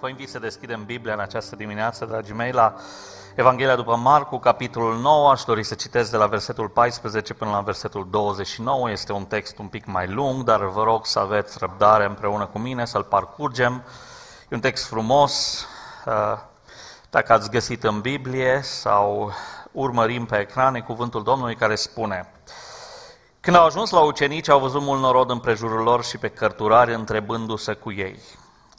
Vă invit să deschidem Biblia în această dimineață, dragii mei, la Evanghelia după Marcu, capitolul 9. Aș dori să citesc de la versetul 14 până la versetul 29. Este un text un pic mai lung, dar vă rog să aveți răbdare împreună cu mine, să-l parcurgem. E un text frumos. Uh, dacă ați găsit în Biblie sau urmărim pe ecrane cuvântul Domnului care spune Când au ajuns la ucenici, au văzut mult norod în prejurul lor și pe cărturari întrebându-se cu ei.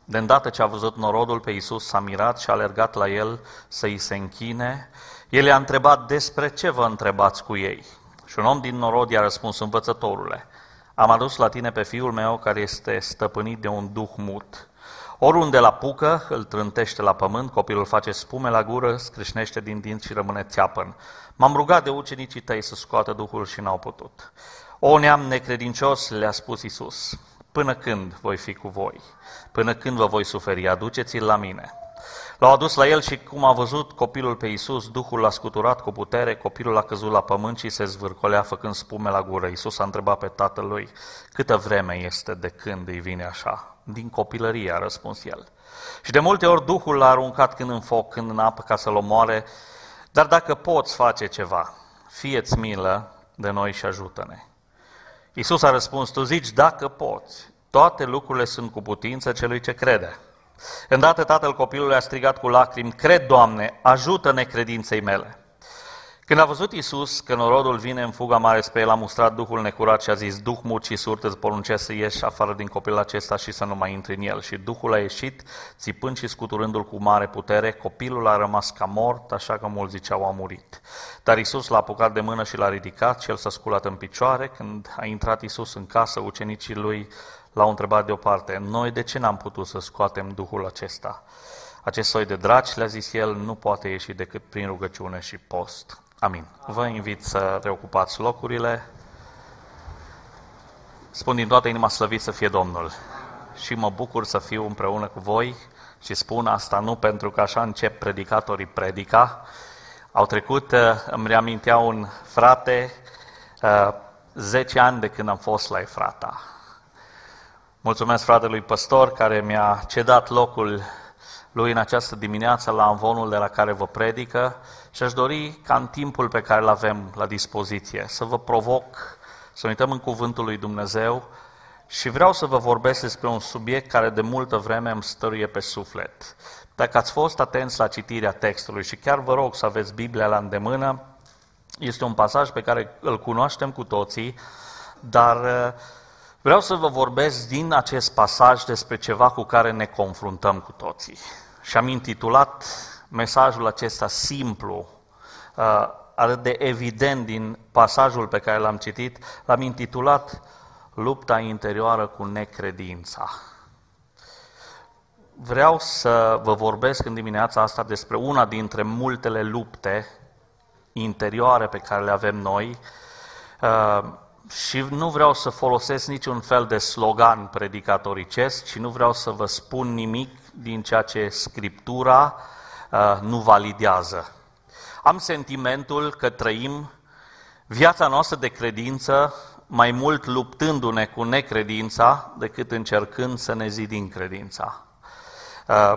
De îndată ce a văzut norodul pe Iisus, s-a mirat și a alergat la el să îi se închine. El i-a întrebat despre ce vă întrebați cu ei. Și un om din norod i-a răspuns, învățătorule, am adus la tine pe fiul meu care este stăpânit de un duh mut. Oriunde la pucă, îl trântește la pământ, copilul face spume la gură, scrâșnește din dinți și rămâne țeapăn. M-am rugat de ucenicii tăi să scoată duhul și n-au putut. O neam necredincios, le-a spus Isus, până când voi fi cu voi? Până când vă voi suferi? Aduceți-l la mine. L-au adus la el și cum a văzut copilul pe Iisus, Duhul l-a scuturat cu putere, copilul a căzut la pământ și se zvârcolea făcând spume la gură. Iisus a întrebat pe tatălui, câtă vreme este de când îi vine așa? Din copilărie, a răspuns el. Și de multe ori Duhul l-a aruncat când în foc, când în apă ca să-l omoare, dar dacă poți face ceva, fieți milă de noi și ajută-ne. Iisus a răspuns, tu zici, dacă poți, toate lucrurile sunt cu putință celui ce crede. Îndată tatăl copilului a strigat cu lacrimi, cred, Doamne, ajută necredinței mele. Când a văzut Isus că norodul vine în fuga mare spre el, a mustrat Duhul necurat și a zis, Duh mut și surd, îți poruncesc să ieși afară din copilul acesta și să nu mai intri în el. Și Duhul a ieșit, țipând și scuturându-l cu mare putere, copilul a rămas ca mort, așa că mulți ziceau a murit. Dar Isus l-a apucat de mână și l-a ridicat și el s-a sculat în picioare. Când a intrat Isus în casă, ucenicii lui l-au întrebat deoparte, noi de ce n-am putut să scoatem Duhul acesta? Acest soi de draci, le-a zis el, nu poate ieși decât prin rugăciune și post. Amin. Vă invit să reocupați locurile. Spun din toată inima slăvit să fie Domnul. Și mă bucur să fiu împreună cu voi și spun asta nu pentru că așa încep predicatorii predica. Au trecut, uh, îmi reamintea un frate, 10 uh, ani de când am fost la Efrata. Mulțumesc fratelui păstor care mi-a cedat locul lui în această dimineață la învonul de la care vă predică și aș dori ca în timpul pe care îl avem la dispoziție să vă provoc să uităm în cuvântul lui Dumnezeu și vreau să vă vorbesc despre un subiect care de multă vreme îmi stăruie pe suflet. Dacă ați fost atenți la citirea textului și chiar vă rog să aveți Biblia la îndemână, este un pasaj pe care îl cunoaștem cu toții, dar uh, vreau să vă vorbesc din acest pasaj despre ceva cu care ne confruntăm cu toții. Și am intitulat mesajul acesta simplu, uh, atât de evident din pasajul pe care l-am citit, l-am intitulat Lupta interioară cu necredința. Vreau să vă vorbesc în dimineața asta despre una dintre multele lupte interioare pe care le avem noi uh, și nu vreau să folosesc niciun fel de slogan predicatoricesc și nu vreau să vă spun nimic din ceea ce Scriptura uh, nu validează. Am sentimentul că trăim viața noastră de credință mai mult luptându-ne cu necredința decât încercând să ne zidim credința. Uh,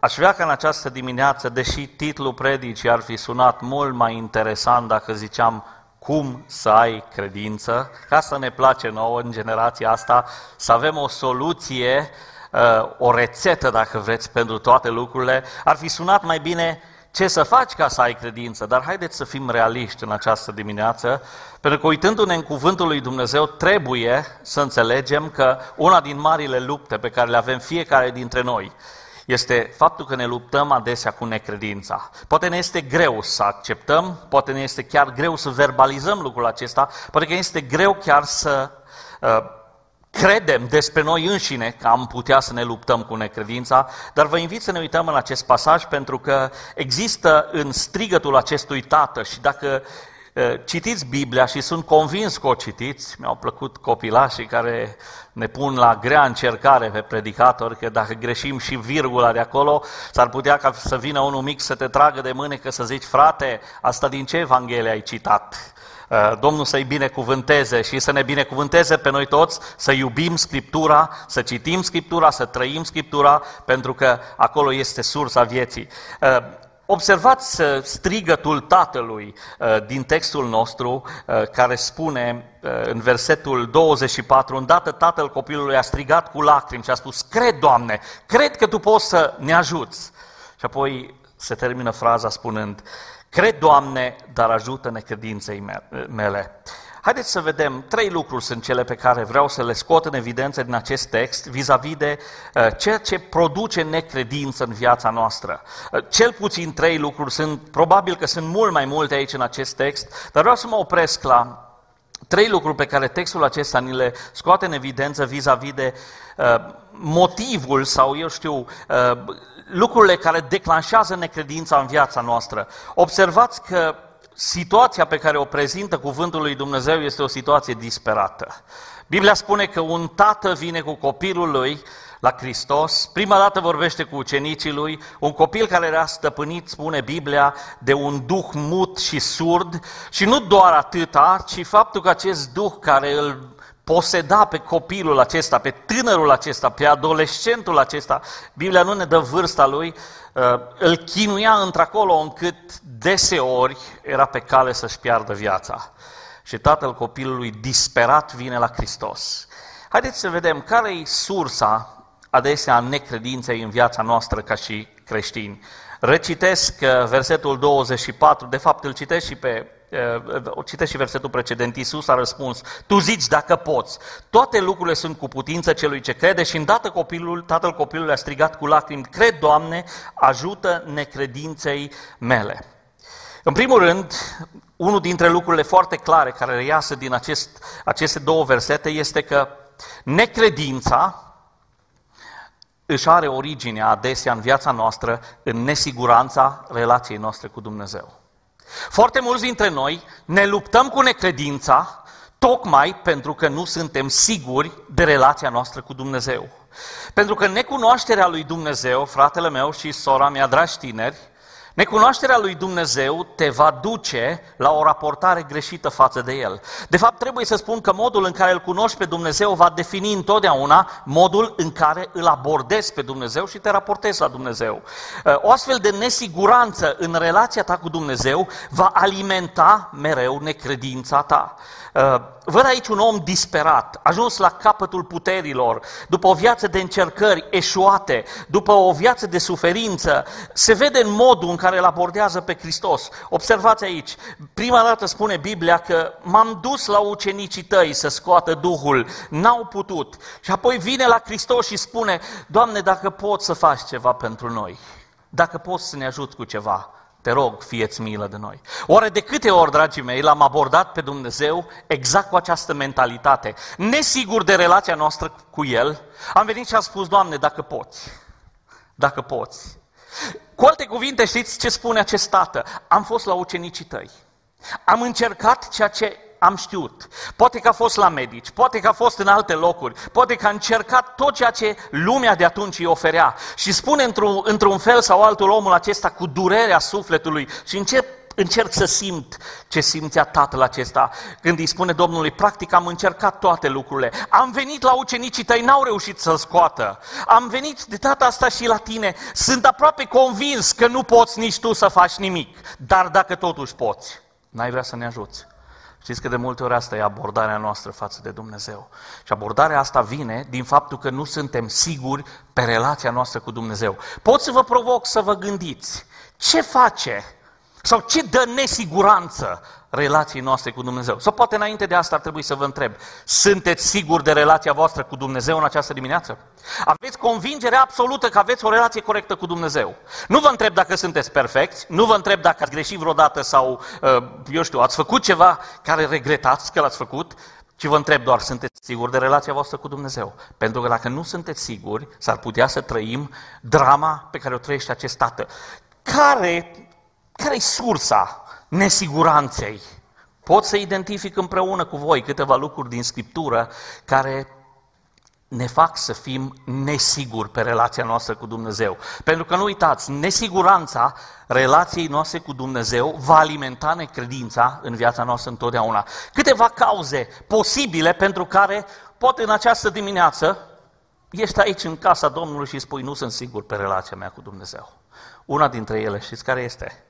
aș vrea ca în această dimineață, deși titlul predicii ar fi sunat mult mai interesant dacă ziceam cum să ai credință, ca să ne place nouă în generația asta, să avem o soluție, uh, o rețetă, dacă vreți, pentru toate lucrurile, ar fi sunat mai bine ce să faci ca să ai credință, dar haideți să fim realiști în această dimineață, pentru că uitându-ne în cuvântul lui Dumnezeu, trebuie să înțelegem că una din marile lupte pe care le avem fiecare dintre noi este faptul că ne luptăm adesea cu necredința. Poate ne este greu să acceptăm, poate ne este chiar greu să verbalizăm lucrul acesta, poate că este greu chiar să uh, credem despre noi înșine că am putea să ne luptăm cu necredința, dar vă invit să ne uităm în acest pasaj pentru că există în strigătul acestui tată și dacă citiți Biblia și sunt convins că o citiți, mi-au plăcut copilașii care ne pun la grea încercare pe predicator, că dacă greșim și virgula de acolo, s-ar putea ca să vină unul mic să te tragă de mânecă să zici, frate, asta din ce Evanghelie ai citat? Uh, Domnul să-i binecuvânteze și să ne binecuvânteze pe noi toți, să iubim Scriptura, să citim Scriptura, să trăim Scriptura, pentru că acolo este sursa vieții. Uh, observați strigătul tatălui din textul nostru care spune în versetul 24, îndată tatăl copilului a strigat cu lacrimi și a spus, cred, Doamne, cred că Tu poți să ne ajuți. Și apoi se termină fraza spunând, cred, Doamne, dar ajută necredinței mele. Haideți să vedem, trei lucruri sunt cele pe care vreau să le scot în evidență din acest text vis-a-vis de uh, ceea ce produce necredință în viața noastră. Uh, cel puțin trei lucruri sunt, probabil că sunt mult mai multe aici în acest text, dar vreau să mă opresc la trei lucruri pe care textul acesta ni le scoate în evidență vis-a-vis de uh, motivul sau, eu știu, uh, lucrurile care declanșează necredința în viața noastră. Observați că situația pe care o prezintă cuvântul lui Dumnezeu este o situație disperată. Biblia spune că un tată vine cu copilul lui la Hristos, prima dată vorbește cu ucenicii lui, un copil care era stăpânit, spune Biblia, de un duh mut și surd și nu doar atâta, ci faptul că acest duh care îl poseda pe copilul acesta, pe tânărul acesta, pe adolescentul acesta, Biblia nu ne dă vârsta lui, uh, îl chinuia într-acolo încât deseori era pe cale să-și piardă viața. Și tatăl copilului disperat vine la Hristos. Haideți să vedem care e sursa adesea a necredinței în viața noastră ca și creștini. Recitesc uh, versetul 24, de fapt îl citesc și pe uh, o citesc și versetul precedent, Iisus a răspuns, tu zici dacă poți, toate lucrurile sunt cu putință celui ce crede și îndată copilul, tatăl copilului a strigat cu lacrimi, cred, Doamne, ajută necredinței mele. În primul rând, unul dintre lucrurile foarte clare care reiasă din acest, aceste două versete este că necredința își are originea adesea în viața noastră în nesiguranța relației noastre cu Dumnezeu. Foarte mulți dintre noi ne luptăm cu necredința tocmai pentru că nu suntem siguri de relația noastră cu Dumnezeu. Pentru că necunoașterea lui Dumnezeu, fratele meu și sora mea, dragi tineri, Necunoașterea lui Dumnezeu te va duce la o raportare greșită față de El. De fapt, trebuie să spun că modul în care îl cunoști pe Dumnezeu va defini întotdeauna modul în care îl abordezi pe Dumnezeu și te raportezi la Dumnezeu. O astfel de nesiguranță în relația ta cu Dumnezeu va alimenta mereu necredința ta. Uh, văd aici un om disperat, ajuns la capătul puterilor, după o viață de încercări eșuate, după o viață de suferință, se vede în modul în care îl abordează pe Hristos. Observați aici, prima dată spune Biblia că m-am dus la ucenicii tăi să scoată Duhul, n-au putut. Și apoi vine la Hristos și spune, Doamne, dacă poți să faci ceva pentru noi, dacă poți să ne ajuți cu ceva, te rog, fieți milă de noi. Oare de câte ori, dragii mei, l-am abordat pe Dumnezeu exact cu această mentalitate, nesigur de relația noastră cu El, am venit și am spus, Doamne, dacă poți, dacă poți. Cu alte cuvinte, știți ce spune acest tată? Am fost la ucenicii tăi. Am încercat ceea ce am știut. Poate că a fost la medici, poate că a fost în alte locuri, poate că a încercat tot ceea ce lumea de atunci îi oferea. Și spune într-un, într-un fel sau altul omul acesta cu durerea sufletului și încep încerc să simt ce simțea tatăl acesta când îi spune Domnului, practic am încercat toate lucrurile. Am venit la ucenicii tăi, n-au reușit să-l scoată. Am venit de data asta și la tine. Sunt aproape convins că nu poți nici tu să faci nimic. Dar dacă totuși poți, n-ai vrea să ne ajuți. Știți că de multe ori asta e abordarea noastră față de Dumnezeu. Și abordarea asta vine din faptul că nu suntem siguri pe relația noastră cu Dumnezeu. Pot să vă provoc să vă gândiți ce face sau ce dă nesiguranță relației noastre cu Dumnezeu? Sau poate înainte de asta ar trebui să vă întreb, sunteți siguri de relația voastră cu Dumnezeu în această dimineață? Aveți convingere absolută că aveți o relație corectă cu Dumnezeu. Nu vă întreb dacă sunteți perfecți, nu vă întreb dacă ați greșit vreodată sau, uh, eu știu, ați făcut ceva care regretați că l-ați făcut, ci vă întreb doar, sunteți siguri de relația voastră cu Dumnezeu? Pentru că dacă nu sunteți siguri, s-ar putea să trăim drama pe care o trăiește acest tată. Care care e sursa nesiguranței? Pot să identific împreună cu voi câteva lucruri din Scriptură care ne fac să fim nesiguri pe relația noastră cu Dumnezeu. Pentru că nu uitați, nesiguranța relației noastre cu Dumnezeu va alimenta necredința în viața noastră întotdeauna. Câteva cauze posibile pentru care poate în această dimineață ești aici în casa Domnului și spui nu sunt sigur pe relația mea cu Dumnezeu. Una dintre ele, știți care este?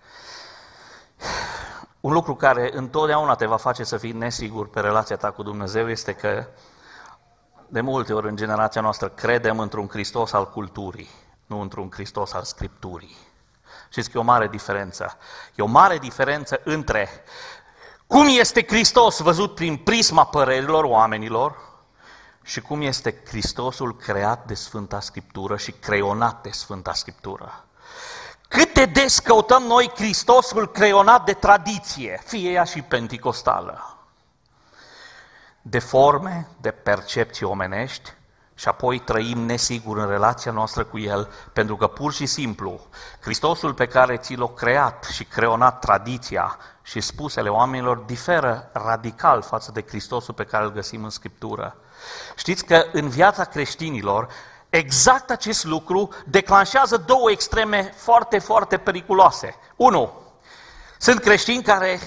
Un lucru care întotdeauna te va face să fii nesigur pe relația ta cu Dumnezeu este că de multe ori în generația noastră credem într-un Hristos al culturii, nu într-un Hristos al Scripturii. Știți că e o mare diferență. E o mare diferență între cum este Hristos văzut prin prisma părerilor oamenilor și cum este Hristosul creat de Sfânta Scriptură și creionat de Sfânta Scriptură. Cât de des căutăm noi Hristosul creionat de tradiție, fie ea și penticostală de forme, de percepții omenești și apoi trăim nesigur în relația noastră cu El, pentru că pur și simplu Hristosul pe care ți l-a creat și creonat tradiția și spusele oamenilor diferă radical față de Hristosul pe care îl găsim în Scriptură. Știți că în viața creștinilor exact acest lucru declanșează două extreme foarte, foarte periculoase. Unu, sunt creștini care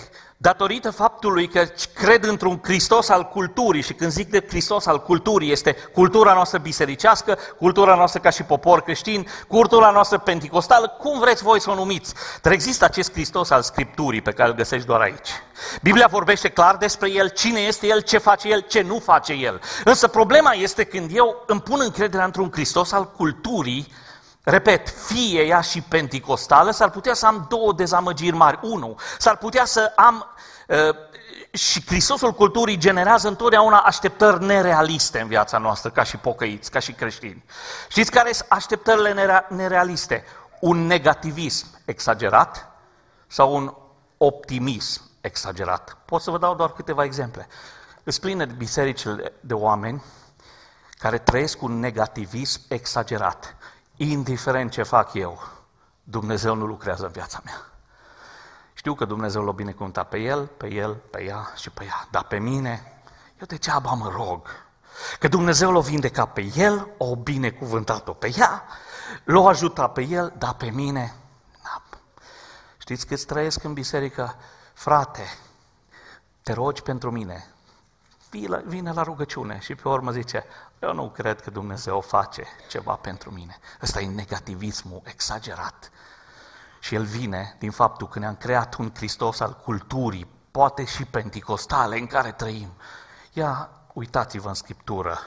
datorită faptului că cred într-un Hristos al culturii și când zic de Hristos al culturii este cultura noastră bisericească, cultura noastră ca și popor creștin, cultura noastră penticostală, cum vreți voi să o numiți. Dar există acest Hristos al Scripturii pe care îl găsești doar aici. Biblia vorbește clar despre El, cine este El, ce face El, ce nu face El. Însă problema este când eu îmi pun încrederea într-un Hristos al culturii, Repet, fie ea și penticostală, s-ar putea să am două dezamăgiri mari. Unu, s-ar putea să am uh, și Hristosul culturii generează întotdeauna așteptări nerealiste în viața noastră, ca și pocăiți, ca și creștini. Știți care sunt așteptările nerealiste? Un negativism exagerat sau un optimism exagerat. Pot să vă dau doar câteva exemple. Îți pline bisericile de oameni care trăiesc un negativism exagerat indiferent ce fac eu, Dumnezeu nu lucrează în viața mea. Știu că Dumnezeu l-a binecuvântat pe el, pe el, pe ea și pe ea, dar pe mine, eu degeaba mă rog. Că Dumnezeu l-a vindecat pe el, o binecuvântat-o pe ea, l-a ajutat pe el, dar pe mine, na. Știți cât trăiesc în biserică? Frate, te rogi pentru mine, vine la rugăciune și pe urmă zice, eu nu cred că Dumnezeu face ceva pentru mine. Ăsta e negativismul exagerat. Și el vine din faptul că ne-am creat un Hristos al culturii, poate și penticostale în care trăim. Ia, uitați-vă în Scriptură,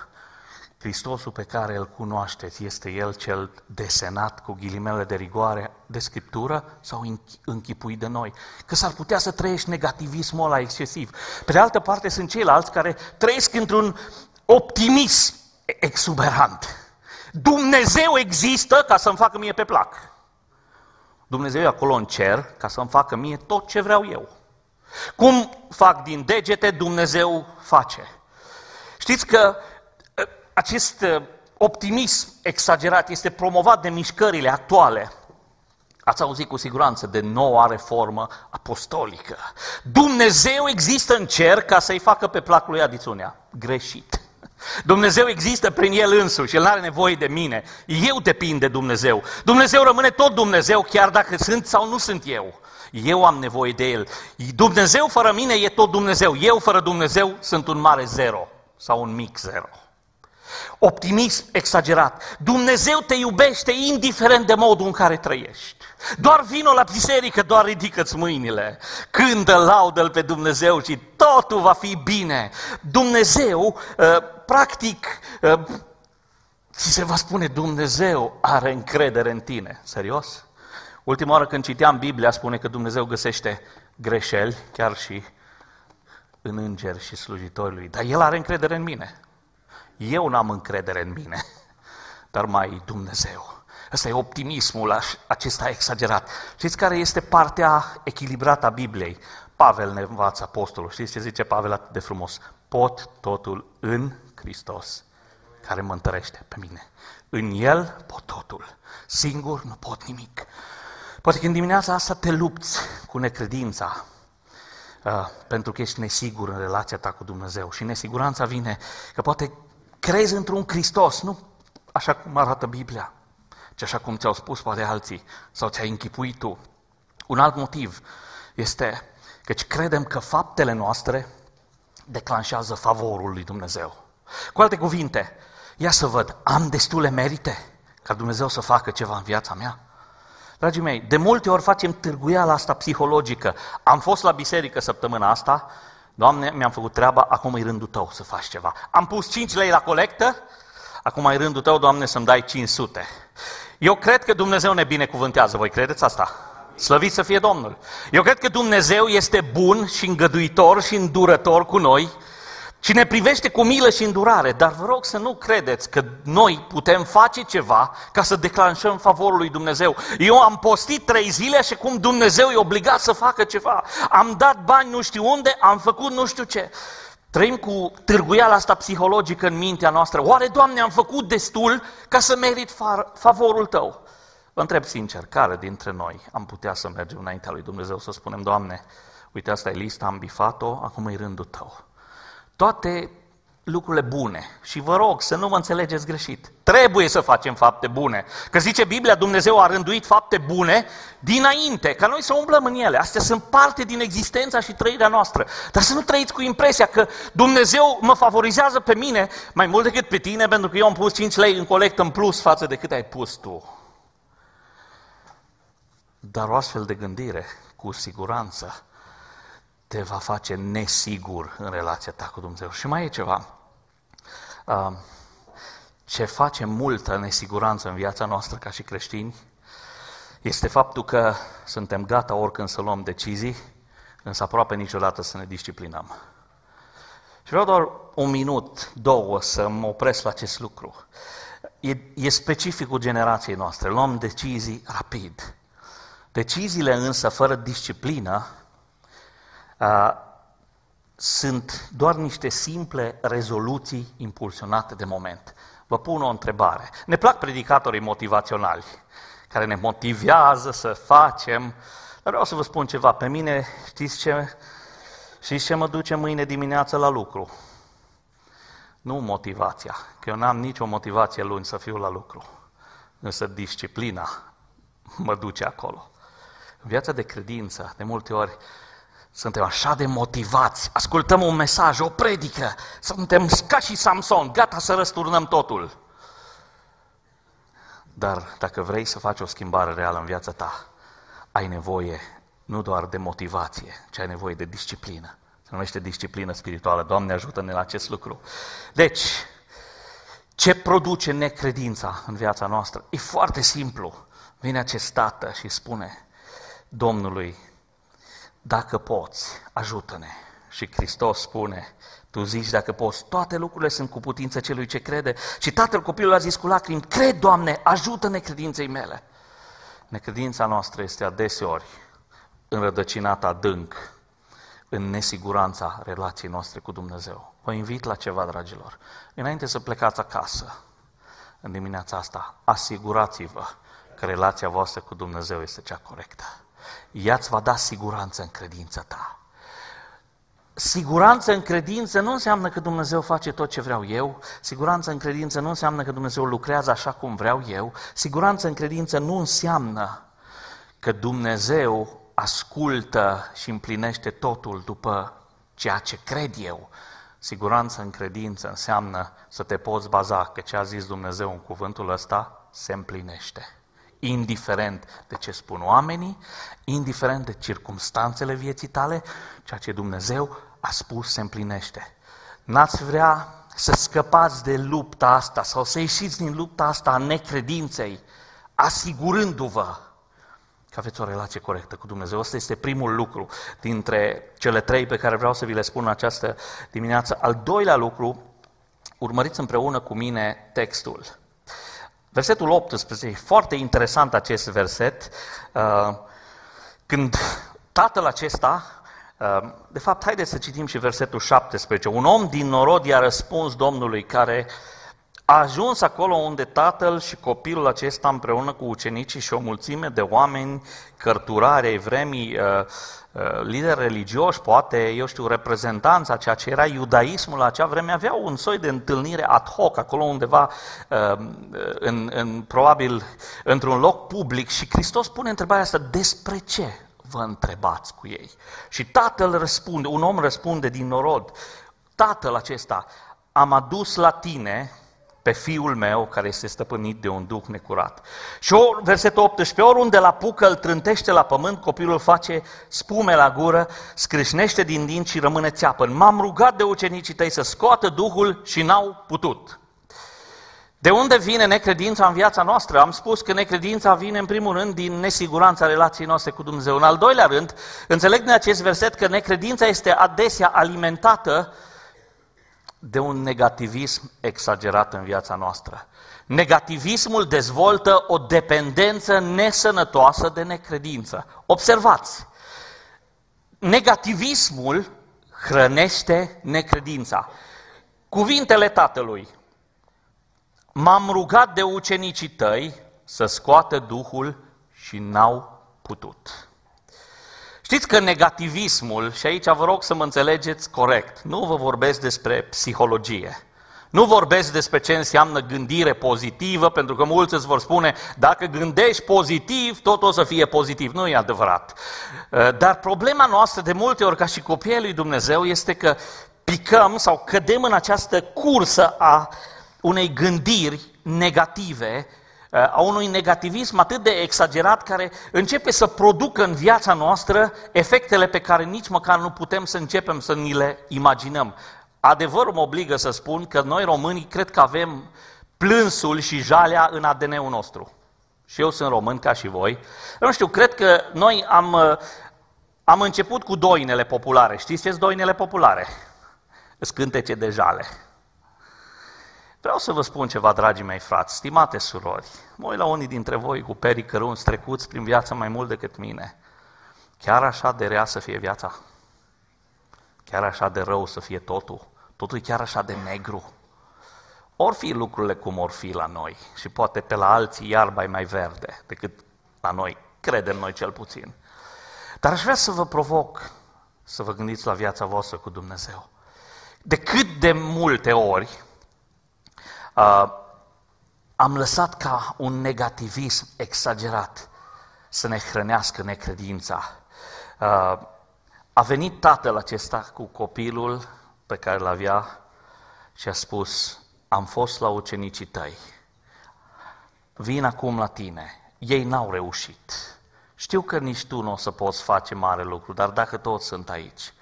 Hristosul pe care îl cunoașteți este El cel desenat cu ghilimele de rigoare de Scriptură sau închipuit de noi? Că s-ar putea să trăiești negativismul ăla excesiv. Pe de altă parte sunt ceilalți care trăiesc într-un optimism exuberant. Dumnezeu există ca să-mi facă mie pe plac. Dumnezeu e acolo în cer ca să-mi facă mie tot ce vreau eu. Cum fac din degete, Dumnezeu face. Știți că acest uh, optimism exagerat este promovat de mișcările actuale. Ați auzit cu siguranță de noua reformă apostolică. Dumnezeu există în cer ca să-i facă pe placul lui adițunea. Greșit. Dumnezeu există prin El însuși, El nu are nevoie de mine. Eu depind de Dumnezeu. Dumnezeu rămâne tot Dumnezeu, chiar dacă sunt sau nu sunt eu. Eu am nevoie de El. Dumnezeu fără mine e tot Dumnezeu. Eu fără Dumnezeu sunt un mare zero sau un mic zero. Optimism exagerat. Dumnezeu te iubește indiferent de modul în care trăiești. Doar vino la biserică, doar ridică-ți mâinile. Cântă, laudă pe Dumnezeu și totul va fi bine. Dumnezeu, uh, practic, uh, ți se va spune, Dumnezeu are încredere în tine. Serios? Ultima oară când citeam Biblia spune că Dumnezeu găsește greșeli, chiar și în îngeri și slujitorii lui. Dar El are încredere în mine. Eu n-am încredere în mine, dar mai Dumnezeu. Ăsta e optimismul acesta exagerat. Știți care este partea echilibrată a Bibliei? Pavel ne învață apostolul. Știți ce zice Pavel atât de frumos? Pot totul în Hristos, care mă întărește pe mine. În El pot totul. Singur nu pot nimic. Poate că în dimineața asta te lupți cu necredința, uh, pentru că ești nesigur în relația ta cu Dumnezeu. Și nesiguranța vine că poate crezi într-un Hristos, nu așa cum arată Biblia, ci așa cum ți-au spus poate alții sau ți-ai închipuit tu. Un alt motiv este căci credem că faptele noastre declanșează favorul lui Dumnezeu. Cu alte cuvinte, ia să văd, am destule merite ca Dumnezeu să facă ceva în viața mea? Dragii mei, de multe ori facem târguiala asta psihologică. Am fost la biserică săptămâna asta, Doamne, mi-am făcut treaba, acum e rândul Tău să faci ceva. Am pus 5 lei la colectă, acum e rândul Tău, Doamne, să-mi dai 500. Eu cred că Dumnezeu ne binecuvântează, voi credeți asta? Slăvit să fie Domnul! Eu cred că Dumnezeu este bun și îngăduitor și îndurător cu noi și ne privește cu milă și îndurare, dar vă rog să nu credeți că noi putem face ceva ca să declanșăm favorul lui Dumnezeu. Eu am postit trei zile și cum Dumnezeu e obligat să facă ceva. Am dat bani nu știu unde, am făcut nu știu ce. Trăim cu târguiala asta psihologică în mintea noastră. Oare, Doamne, am făcut destul ca să merit favorul Tău? Vă întreb sincer, care dintre noi am putea să mergem înaintea lui Dumnezeu să spunem, Doamne, uite, asta e lista, am bifat-o, acum e rândul Tău toate lucrurile bune. Și vă rog să nu mă înțelegeți greșit. Trebuie să facem fapte bune. Că zice Biblia, Dumnezeu a rânduit fapte bune dinainte, ca noi să umblăm în ele. Astea sunt parte din existența și trăirea noastră. Dar să nu trăiți cu impresia că Dumnezeu mă favorizează pe mine mai mult decât pe tine, pentru că eu am pus 5 lei în colectă în plus față de cât ai pus tu. Dar o astfel de gândire, cu siguranță, te va face nesigur în relația ta cu Dumnezeu. Și mai e ceva. Ce face multă nesiguranță în viața noastră ca și creștini este faptul că suntem gata oricând să luăm decizii, însă aproape niciodată să ne disciplinăm. Și vreau doar un minut, două să mă opresc la acest lucru. E, e specificul generației noastre. Luăm decizii rapid. Deciziile însă fără disciplină sunt doar niște simple rezoluții impulsionate de moment. Vă pun o întrebare. Ne plac predicatorii motivaționali, care ne motivează să facem, dar vreau să vă spun ceva. Pe mine, știți ce, știți ce mă duce mâine dimineață la lucru? Nu motivația, că eu n-am nicio motivație luni să fiu la lucru. Însă disciplina mă duce acolo. În viața de credință, de multe ori, suntem așa de motivați, ascultăm un mesaj, o predică, suntem ca și Samson, gata să răsturnăm totul. Dar dacă vrei să faci o schimbare reală în viața ta, ai nevoie nu doar de motivație, ci ai nevoie de disciplină. Se numește disciplină spirituală. Doamne, ajută-ne la acest lucru. Deci, ce produce necredința în viața noastră? E foarte simplu. Vine acest tată și spune Domnului, dacă poți, ajută-ne. Și Hristos spune, tu zici dacă poți, toate lucrurile sunt cu putință celui ce crede. Și tatăl copilului a zis cu lacrimi, cred, Doamne, ajută-ne credinței mele. Necredința noastră este adeseori înrădăcinată adânc în nesiguranța relației noastre cu Dumnezeu. Vă invit la ceva, dragilor. Înainte să plecați acasă, în dimineața asta, asigurați-vă că relația voastră cu Dumnezeu este cea corectă ea îți va da siguranță în credința ta. Siguranță în credință nu înseamnă că Dumnezeu face tot ce vreau eu, siguranță în credință nu înseamnă că Dumnezeu lucrează așa cum vreau eu, siguranță în credință nu înseamnă că Dumnezeu ascultă și împlinește totul după ceea ce cred eu. Siguranță în credință înseamnă să te poți baza că ce a zis Dumnezeu în cuvântul ăsta se împlinește indiferent de ce spun oamenii, indiferent de circumstanțele vieții tale, ceea ce Dumnezeu a spus se împlinește. N-ați vrea să scăpați de lupta asta sau să ieșiți din lupta asta a necredinței, asigurându-vă că aveți o relație corectă cu Dumnezeu. Asta este primul lucru dintre cele trei pe care vreau să vi le spun în această dimineață. Al doilea lucru, urmăriți împreună cu mine textul. Versetul 18, e foarte interesant acest verset, uh, când tatăl acesta, uh, de fapt, haideți să citim și versetul 17. Un om din norod i-a răspuns Domnului care A ajuns acolo unde tatăl și copilul acesta împreună cu ucenicii și o mulțime de oameni, cărturare ai vremii, uh, uh, lideri religioși, poate, eu știu, reprezentanța, ceea ce era iudaismul la acea vreme, aveau un soi de întâlnire ad hoc, acolo undeva, uh, în, în, probabil, într-un loc public și Hristos pune întrebarea asta, despre ce vă întrebați cu ei? Și tatăl răspunde, un om răspunde din norod, tatăl acesta, am adus la tine pe fiul meu care este stăpânit de un duh necurat. Și o, versetul 18, oriunde la pucă îl trântește la pământ, copilul face spume la gură, scrâșnește din dinți și rămâne țeapă. M-am rugat de ucenicii tăi să scoată Duhul și n-au putut. De unde vine necredința în viața noastră? Am spus că necredința vine în primul rând din nesiguranța relației noastre cu Dumnezeu. În al doilea rând, înțeleg din acest verset că necredința este adesea alimentată de un negativism exagerat în viața noastră. Negativismul dezvoltă o dependență nesănătoasă de necredință. Observați, negativismul hrănește necredința. Cuvintele tatălui, m-am rugat de ucenicii tăi să scoată Duhul și n-au putut. Știți că negativismul, și aici vă rog să mă înțelegeți corect, nu vă vorbesc despre psihologie. Nu vorbesc despre ce înseamnă gândire pozitivă, pentru că mulți îți vor spune, dacă gândești pozitiv, tot o să fie pozitiv. Nu e adevărat. Uh, dar problema noastră de multe ori, ca și copiii lui Dumnezeu, este că picăm sau cădem în această cursă a unei gândiri negative a unui negativism atât de exagerat care începe să producă în viața noastră efectele pe care nici măcar nu putem să începem să ni le imaginăm. Adevărul mă obligă să spun că noi românii cred că avem plânsul și jalea în ADN-ul nostru. Și eu sunt român ca și voi. Nu știu, cred că noi am, am început cu doinele populare. Știți ce sunt doinele populare? Scântece de jale. Vreau să vă spun ceva, dragii mei frați, stimate surori. Mă uit la unii dintre voi cu perii cărunți trecuți prin viața mai mult decât mine. Chiar așa de rea să fie viața? Chiar așa de rău să fie totul? Totul e chiar așa de negru? Or fi lucrurile cum or fi la noi și poate pe la alții iarba e mai verde decât la noi, credem noi cel puțin. Dar aș vrea să vă provoc să vă gândiți la viața voastră cu Dumnezeu. De cât de multe ori Uh, am lăsat ca un negativism exagerat să ne hrănească necredința. Uh, a venit tatăl acesta cu copilul pe care îl avea și a spus, am fost la ucenicii tăi, vin acum la tine, ei n-au reușit. Știu că nici tu nu o să poți face mare lucru, dar dacă toți sunt aici,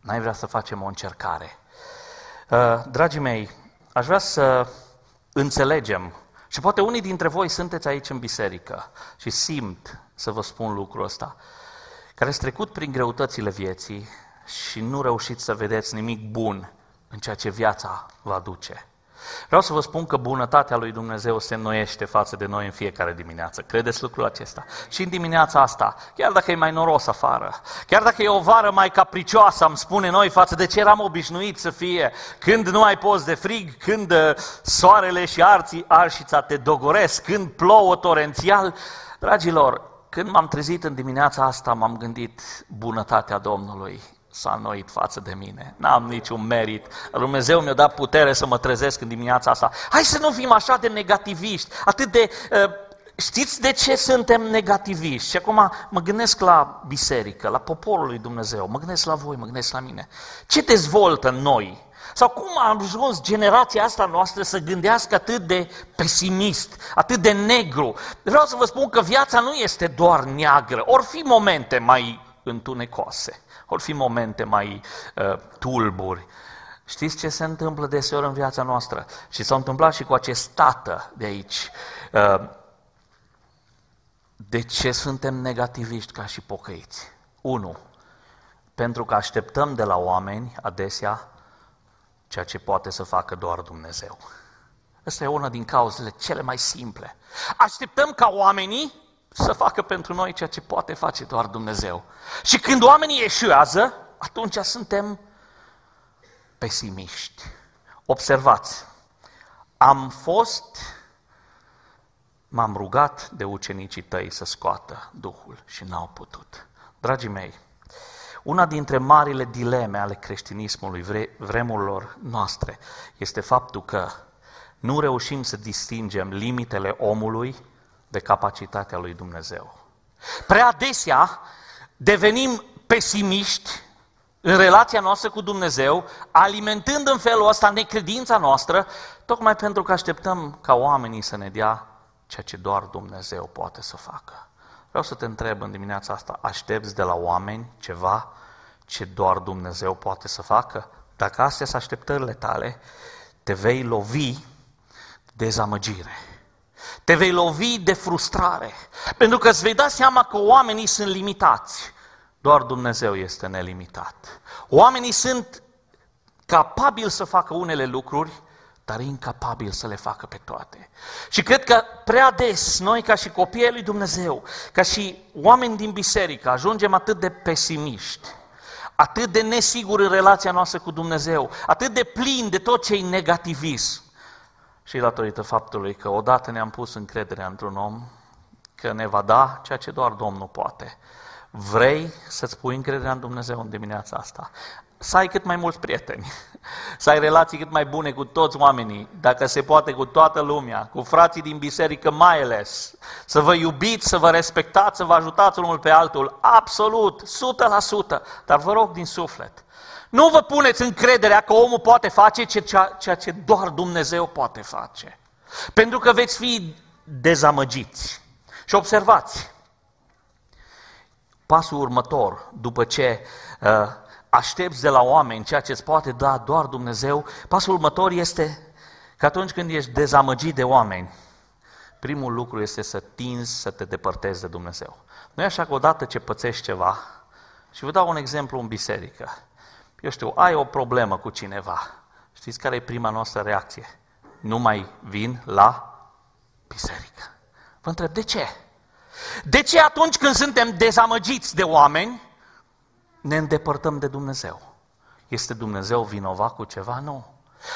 n-ai vrea să facem o încercare. Uh, dragii mei, aș vrea să înțelegem, și poate unii dintre voi sunteți aici în biserică și simt să vă spun lucrul ăsta, care ați trecut prin greutățile vieții și nu reușiți să vedeți nimic bun în ceea ce viața vă aduce. Vreau să vă spun că bunătatea lui Dumnezeu se înnoiește față de noi în fiecare dimineață. Credeți lucrul acesta? Și în dimineața asta, chiar dacă e mai noros afară, chiar dacă e o vară mai capricioasă, am spune noi, față de ce eram obișnuit să fie, când nu ai post de frig, când uh, soarele și arții arșița te dogoresc, când plouă torențial, dragilor, când m-am trezit în dimineața asta, m-am gândit bunătatea Domnului s-a înnoit față de mine. N-am niciun merit. Dumnezeu mi-a dat putere să mă trezesc în dimineața asta. Hai să nu fim așa de negativiști, atât de... Uh, știți de ce suntem negativiști? Și acum mă gândesc la biserică, la poporul lui Dumnezeu, mă gândesc la voi, mă gândesc la mine. Ce dezvoltă noi? Sau cum a ajuns generația asta noastră să gândească atât de pesimist, atât de negru? Vreau să vă spun că viața nu este doar neagră, ori fi momente mai întunecoase vor fi momente mai uh, tulburi. Știți ce se întâmplă deseori în viața noastră? Și s-a întâmplat și cu acest tată de aici. Uh, de ce suntem negativiști ca și pocăiți? Unu, pentru că așteptăm de la oameni adesea ceea ce poate să facă doar Dumnezeu. Asta e una din cauzele cele mai simple. Așteptăm ca oamenii să facă pentru noi ceea ce poate face doar Dumnezeu. Și când oamenii eșuează, atunci suntem pesimiști. Observați, am fost, m-am rugat de ucenicii tăi să scoată Duhul și n-au putut. Dragii mei, una dintre marile dileme ale creștinismului vre- vremurilor noastre este faptul că nu reușim să distingem limitele omului de capacitatea lui Dumnezeu. Prea adesea devenim pesimiști în relația noastră cu Dumnezeu, alimentând în felul ăsta necredința noastră, tocmai pentru că așteptăm ca oamenii să ne dea ceea ce doar Dumnezeu poate să facă. Vreau să te întreb în dimineața asta, aștepți de la oameni ceva ce doar Dumnezeu poate să facă? Dacă astea sunt așteptările tale, te vei lovi dezamăgire. Te vei lovi de frustrare. Pentru că îți vei da seama că oamenii sunt limitați. Doar Dumnezeu este nelimitat. Oamenii sunt capabili să facă unele lucruri, dar incapabili să le facă pe toate. Și cred că prea des noi ca și copiii lui Dumnezeu, ca și oameni din biserică, ajungem atât de pesimiști, atât de nesiguri în relația noastră cu Dumnezeu, atât de plin de tot ce e negativism. Și datorită faptului că odată ne-am pus încrederea într-un om, că ne va da ceea ce doar Domnul poate. Vrei să-ți pui încrederea în Dumnezeu în dimineața asta? Să ai cât mai mulți prieteni, să ai relații cât mai bune cu toți oamenii, dacă se poate cu toată lumea, cu frații din biserică mai ales, să vă iubiți, să vă respectați, să vă ajutați unul pe altul, absolut, 100%, dar vă rog din suflet, nu vă puneți încrederea că omul poate face ceea ce doar Dumnezeu poate face. Pentru că veți fi dezamăgiți. Și observați, pasul următor, după ce uh, aștepți de la oameni ceea ce îți poate da doar Dumnezeu, pasul următor este că atunci când ești dezamăgit de oameni, primul lucru este să tinzi să te depărtezi de Dumnezeu. Nu e așa că odată ce pățești ceva, și vă dau un exemplu în biserică, eu știu, ai o problemă cu cineva, știți care e prima noastră reacție? Nu mai vin la biserică. Vă întreb, de ce? De ce atunci când suntem dezamăgiți de oameni, ne îndepărtăm de Dumnezeu? Este Dumnezeu vinovat cu ceva? Nu.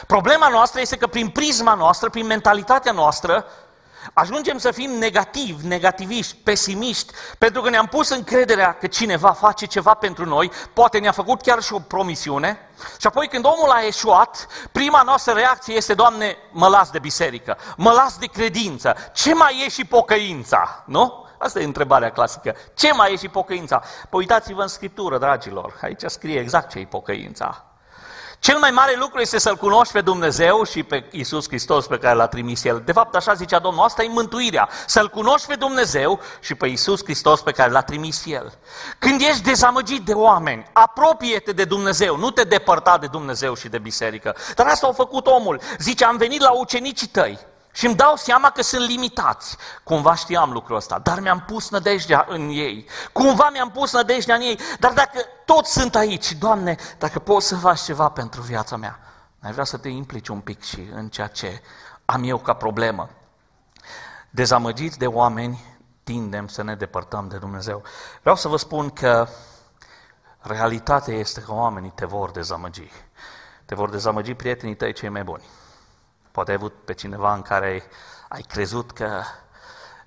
Problema noastră este că prin prisma noastră, prin mentalitatea noastră, ajungem să fim negativi, negativiști, pesimiști, pentru că ne-am pus încrederea că cineva face ceva pentru noi, poate ne-a făcut chiar și o promisiune, și apoi când omul a eșuat, prima noastră reacție este, Doamne, mă las de biserică, mă las de credință, ce mai e și pocăința, nu? Asta e întrebarea clasică. Ce mai e și pocăința? Păi uitați-vă în Scriptură, dragilor. Aici scrie exact ce e pocăința. Cel mai mare lucru este să-L cunoști pe Dumnezeu și pe Isus Hristos pe care L-a trimis El. De fapt, așa zicea Domnul, asta e mântuirea. Să-L cunoști pe Dumnezeu și pe Isus Hristos pe care L-a trimis El. Când ești dezamăgit de oameni, apropie-te de Dumnezeu, nu te depărta de Dumnezeu și de biserică. Dar asta a făcut omul. Zice, am venit la ucenicii tăi. Și îmi dau seama că sunt limitați. Cumva știam lucrul ăsta, dar mi-am pus nădejdea în ei. Cumva mi-am pus nădejdea în ei. Dar dacă toți sunt aici, Doamne, dacă poți să faci ceva pentru viața mea, ai vrea să te implici un pic și în ceea ce am eu ca problemă. Dezamăgiți de oameni, tindem să ne depărtăm de Dumnezeu. Vreau să vă spun că realitatea este că oamenii te vor dezamăgi. Te vor dezamăgi prietenii tăi cei mai buni. Poate ai avut pe cineva în care ai crezut că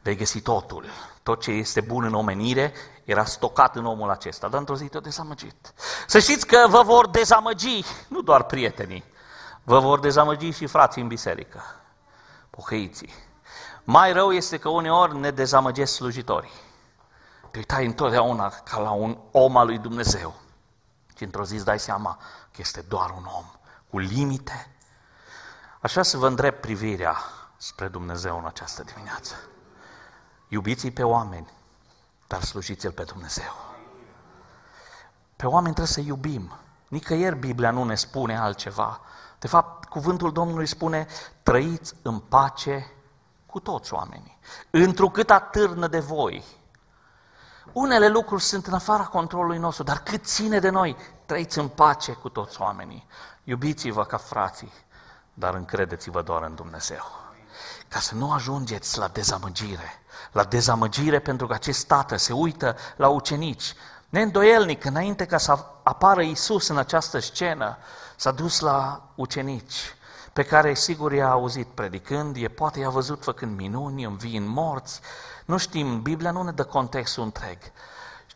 vei găsi totul. Tot ce este bun în omenire era stocat în omul acesta, dar într-o zi te-a dezamăgit. Să știți că vă vor dezamăgi, nu doar prietenii, vă vor dezamăgi și frații în biserică, pocăiții. Mai rău este că uneori ne dezamăgesc slujitorii. Te uitai întotdeauna ca la un om al lui Dumnezeu. Și într-o zi îți dai seama că este doar un om cu limite, Așa să vă îndrept privirea spre Dumnezeu în această dimineață. Iubiți-i pe oameni, dar slujiți-L pe Dumnezeu. Pe oameni trebuie să iubim. Nicăieri Biblia nu ne spune altceva. De fapt, cuvântul Domnului spune, trăiți în pace cu toți oamenii, întrucât atârnă de voi. Unele lucruri sunt în afara controlului nostru, dar cât ține de noi, trăiți în pace cu toți oamenii. Iubiți-vă ca frații, dar încredeți-vă doar în Dumnezeu. Ca să nu ajungeți la dezamăgire. La dezamăgire pentru că acest tată se uită la ucenici. Neîndoielnic, înainte ca să apară Isus în această scenă, s-a dus la ucenici. pe care sigur i-a auzit predicând, e, poate i-a văzut făcând minuni, înviind morți, nu știm, Biblia nu ne dă contextul întreg.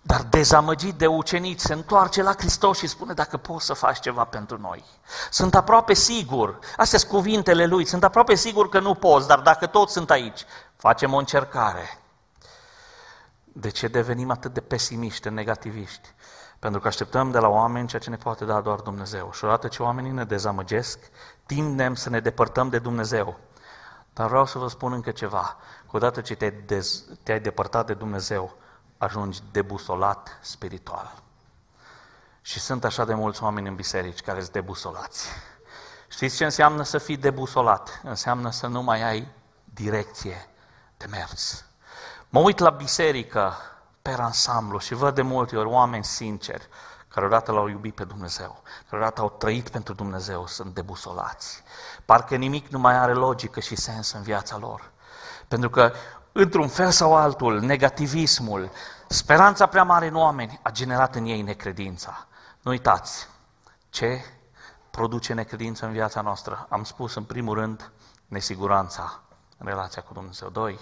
Dar dezamăgit de ucenici se întoarce la Hristos și spune dacă poți să faci ceva pentru noi. Sunt aproape sigur, astea sunt cuvintele lui, sunt aproape sigur că nu poți, dar dacă toți sunt aici, facem o încercare. De ce devenim atât de pesimiști, negativiști? Pentru că așteptăm de la oameni ceea ce ne poate da doar Dumnezeu. Și odată ce oamenii ne dezamăgesc, tindem să ne depărtăm de Dumnezeu. Dar vreau să vă spun încă ceva. Că odată ce te-ai, dez, te-ai depărtat de Dumnezeu, ajungi debusolat spiritual. Și sunt așa de mulți oameni în biserici care sunt debusolați. Știți ce înseamnă să fii debusolat? Înseamnă să nu mai ai direcție de mers. Mă uit la biserică pe ansamblu și văd de multe ori oameni sinceri care odată l-au iubit pe Dumnezeu, care odată au trăit pentru Dumnezeu, sunt debusolați. Parcă nimic nu mai are logică și sens în viața lor. Pentru că, într-un fel sau altul, negativismul, speranța prea mare în oameni a generat în ei necredința. Nu uitați, ce produce necredință în viața noastră? Am spus, în primul rând, nesiguranța în relația cu Dumnezeu. Doi,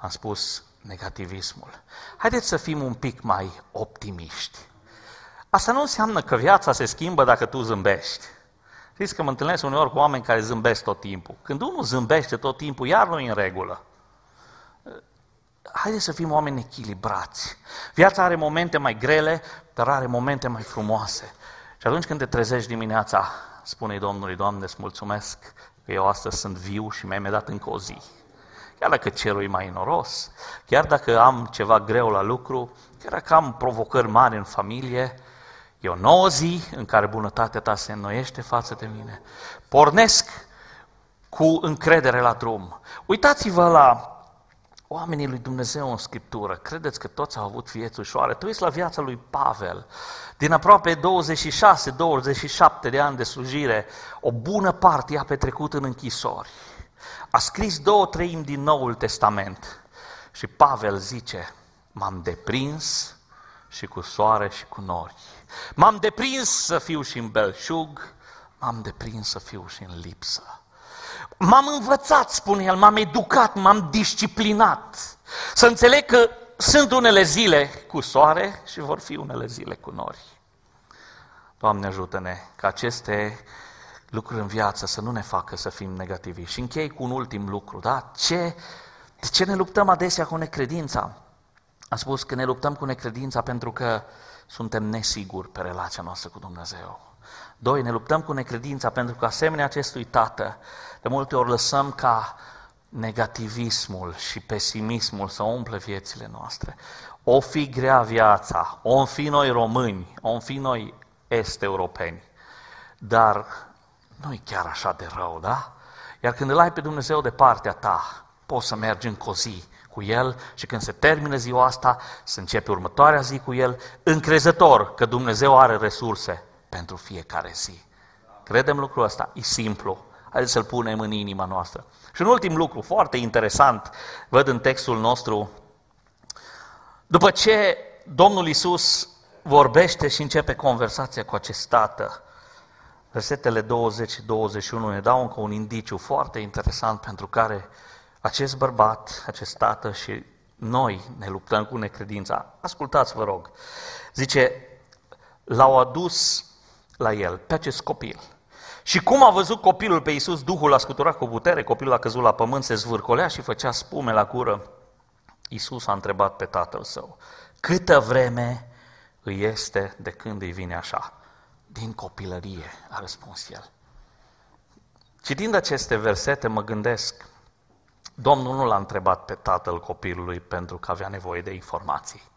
am spus negativismul. Haideți să fim un pic mai optimiști. Asta nu înseamnă că viața se schimbă dacă tu zâmbești. Știți că mă întâlnesc uneori cu oameni care zâmbesc tot timpul. Când unul zâmbește tot timpul, iar nu e în regulă. Haideți să fim oameni echilibrați. Viața are momente mai grele, dar are momente mai frumoase. Și atunci când te trezești dimineața, spune Domnului, Doamne, îți mulțumesc că eu astăzi sunt viu și mi-ai dat încă o zi. Chiar dacă cerul e mai noros, chiar dacă am ceva greu la lucru, chiar dacă am provocări mari în familie, e o nouă zi în care bunătatea ta se înnoiește față de mine. Pornesc cu încredere la drum. Uitați-vă la oamenii lui Dumnezeu în Scriptură. Credeți că toți au avut vieți ușoare? Tu la viața lui Pavel. Din aproape 26-27 de ani de slujire, o bună parte i-a petrecut în închisori. A scris două treimi din Noul Testament. Și Pavel zice, m-am deprins și cu soare și cu nori. M-am deprins să fiu și în belșug, m-am deprins să fiu și în lipsă. M-am învățat, spune el, m-am educat, m-am disciplinat. Să înțeleg că sunt unele zile cu soare și vor fi unele zile cu nori. Doamne ajută-ne ca aceste lucruri în viață să nu ne facă să fim negativi. Și închei cu un ultim lucru, da? Ce, de ce ne luptăm adesea cu necredința? Am spus că ne luptăm cu necredința pentru că suntem nesiguri pe relația noastră cu Dumnezeu. Doi, ne luptăm cu necredința pentru că asemenea acestui tată, de multe ori lăsăm ca negativismul și pesimismul să umple viețile noastre. O fi grea viața, o fi noi români, o fi noi est-europeni, dar nu e chiar așa de rău, da? Iar când îl ai pe Dumnezeu de partea ta, poți să mergi în zi cu El și când se termină ziua asta, să începe următoarea zi cu El, încrezător că Dumnezeu are resurse pentru fiecare zi. Credem lucrul ăsta, e simplu. Haideți să-l punem în inima noastră. Și un ultim lucru foarte interesant, văd în textul nostru, după ce Domnul Isus vorbește și începe conversația cu acest tată, versetele 20 și 21 ne dau încă un indiciu foarte interesant pentru care acest bărbat, acest tată și noi ne luptăm cu necredința. Ascultați, vă rog. Zice, l-au adus la el, pe acest copil. Și cum a văzut copilul pe Iisus, Duhul a scuturat cu putere, copilul a căzut la pământ, se zvârcolea și făcea spume la cură. Iisus a întrebat pe tatăl său, câtă vreme îi este de când îi vine așa? Din copilărie, a răspuns el. Citind aceste versete, mă gândesc, Domnul nu l-a întrebat pe tatăl copilului pentru că avea nevoie de informații.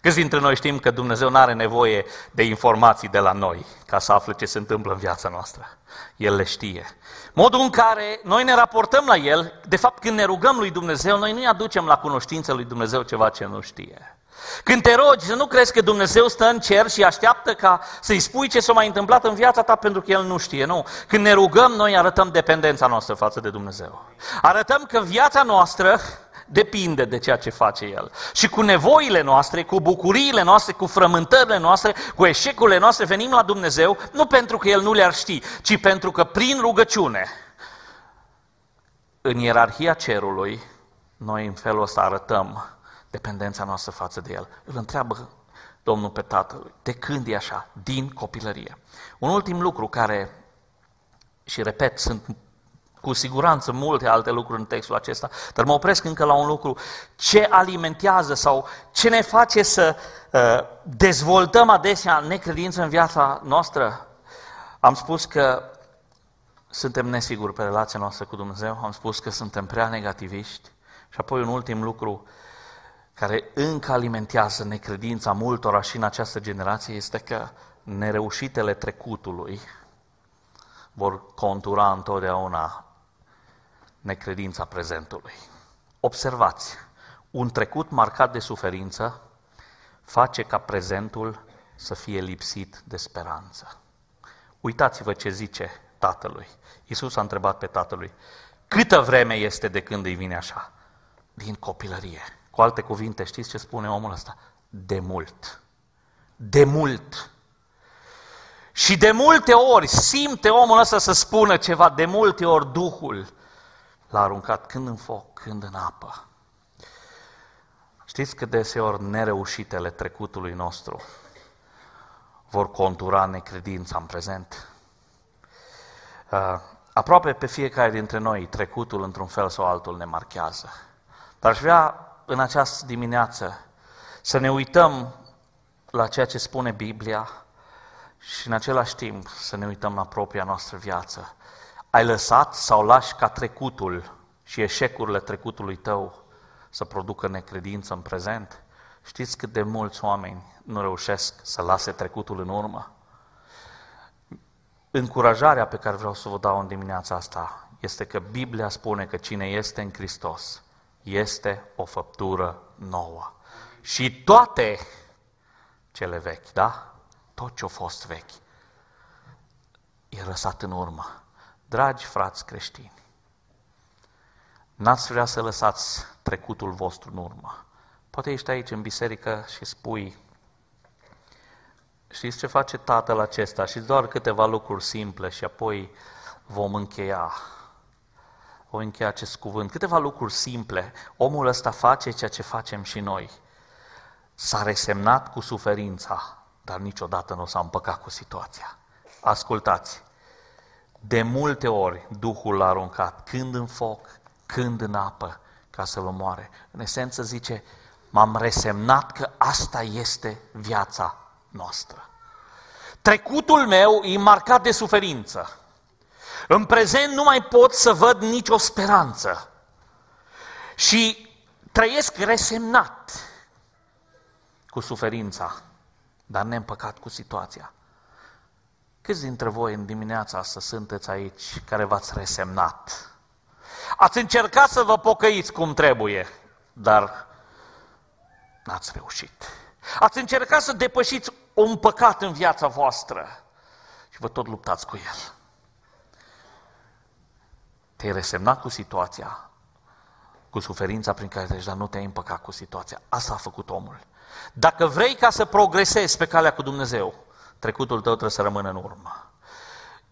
Câți dintre noi știm că Dumnezeu nu are nevoie de informații de la noi ca să afle ce se întâmplă în viața noastră? El le știe. Modul în care noi ne raportăm la El, de fapt când ne rugăm lui Dumnezeu, noi nu-i aducem la cunoștință lui Dumnezeu ceva ce nu știe. Când te rogi, să nu crezi că Dumnezeu stă în cer și așteaptă ca să-i spui ce s-a mai întâmplat în viața ta pentru că El nu știe. Nu. Când ne rugăm, noi arătăm dependența noastră față de Dumnezeu. Arătăm că viața noastră depinde de ceea ce face El. Și cu nevoile noastre, cu bucuriile noastre, cu frământările noastre, cu eșecurile noastre, venim la Dumnezeu, nu pentru că El nu le-ar ști, ci pentru că prin rugăciune în ierarhia cerului, noi în felul ăsta arătăm dependența noastră față de El. Îl întreabă Domnul pe Tatălui. De când e așa? Din copilărie. Un ultim lucru care, și repet, sunt cu siguranță multe alte lucruri în textul acesta, dar mă opresc încă la un lucru. Ce alimentează sau ce ne face să uh, dezvoltăm adesea necredință în viața noastră? Am spus că suntem nesiguri pe relația noastră cu Dumnezeu, am spus că suntem prea negativiști și apoi un ultim lucru care încă alimentează necredința multora și în această generație este că nereușitele trecutului vor contura întotdeauna necredința prezentului. Observați, un trecut marcat de suferință face ca prezentul să fie lipsit de speranță. Uitați-vă ce zice tatălui. Iisus a întrebat pe tatălui, câtă vreme este de când îi vine așa? Din copilărie. Cu alte cuvinte, știți ce spune omul ăsta? De mult. De mult. Și de multe ori simte omul ăsta să spună ceva, de multe ori Duhul l-a aruncat când în foc, când în apă. Știți că deseori nereușitele trecutului nostru vor contura necredința în prezent? Uh, aproape pe fiecare dintre noi trecutul într-un fel sau altul ne marchează. Dar aș vrea în această dimineață să ne uităm la ceea ce spune Biblia și în același timp să ne uităm la propria noastră viață. Ai lăsat sau lași ca trecutul și eșecurile trecutului tău să producă necredință în prezent? Știți cât de mulți oameni nu reușesc să lase trecutul în urmă? Încurajarea pe care vreau să vă dau în dimineața asta este că Biblia spune că cine este în Hristos este o făptură nouă. Și toate cele vechi, da? Tot ce a fost vechi e lăsat în urmă. Dragi frați creștini, n-ați vrea să lăsați trecutul vostru în urmă. Poate ești aici în biserică și spui, știți ce face tatăl acesta? Și doar câteva lucruri simple și apoi vom încheia. O încheia acest cuvânt. Câteva lucruri simple. Omul ăsta face ceea ce facem și noi. S-a resemnat cu suferința, dar niciodată nu s-a împăcat cu situația. Ascultați, de multe ori Duhul l-a aruncat, când în foc, când în apă, ca să-l omoare. În esență zice, m-am resemnat că asta este viața noastră. Trecutul meu e marcat de suferință. În prezent nu mai pot să văd nicio speranță. Și trăiesc resemnat cu suferința, dar neîmpăcat cu situația. Câți dintre voi în dimineața asta sunteți aici care v-ați resemnat? Ați încercat să vă pocăiți cum trebuie, dar n-ați reușit. Ați încercat să depășiți un păcat în viața voastră și vă tot luptați cu el. Te-ai resemnat cu situația, cu suferința prin care treci, dar nu te-ai împăcat cu situația. Asta a făcut omul. Dacă vrei ca să progresezi pe calea cu Dumnezeu, trecutul tău trebuie să rămână în urmă.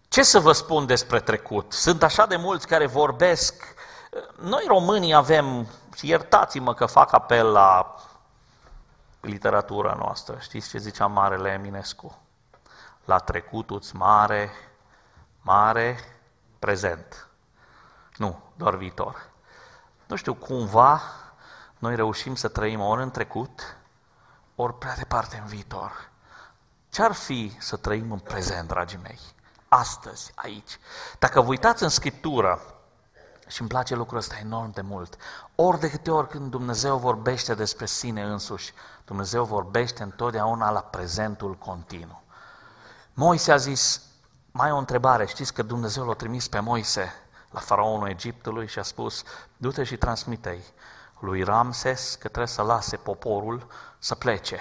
Ce să vă spun despre trecut? Sunt așa de mulți care vorbesc. Noi românii avem, și iertați-mă că fac apel la literatura noastră. Știți ce zicea Marele Eminescu? La trecutul mare, mare prezent. Nu, doar viitor. Nu știu, cumva noi reușim să trăim ori în trecut, ori prea departe în viitor. Ce-ar fi să trăim în prezent, dragii mei? Astăzi, aici. Dacă vă uitați în Scriptură, și îmi place lucrul ăsta enorm de mult, ori de câte ori când Dumnezeu vorbește despre sine însuși, Dumnezeu vorbește întotdeauna la prezentul continuu. Moise a zis, mai o întrebare, știți că Dumnezeu l-a trimis pe Moise la faraonul Egiptului și a spus, du-te și transmite-i lui Ramses că trebuie să lase poporul să plece.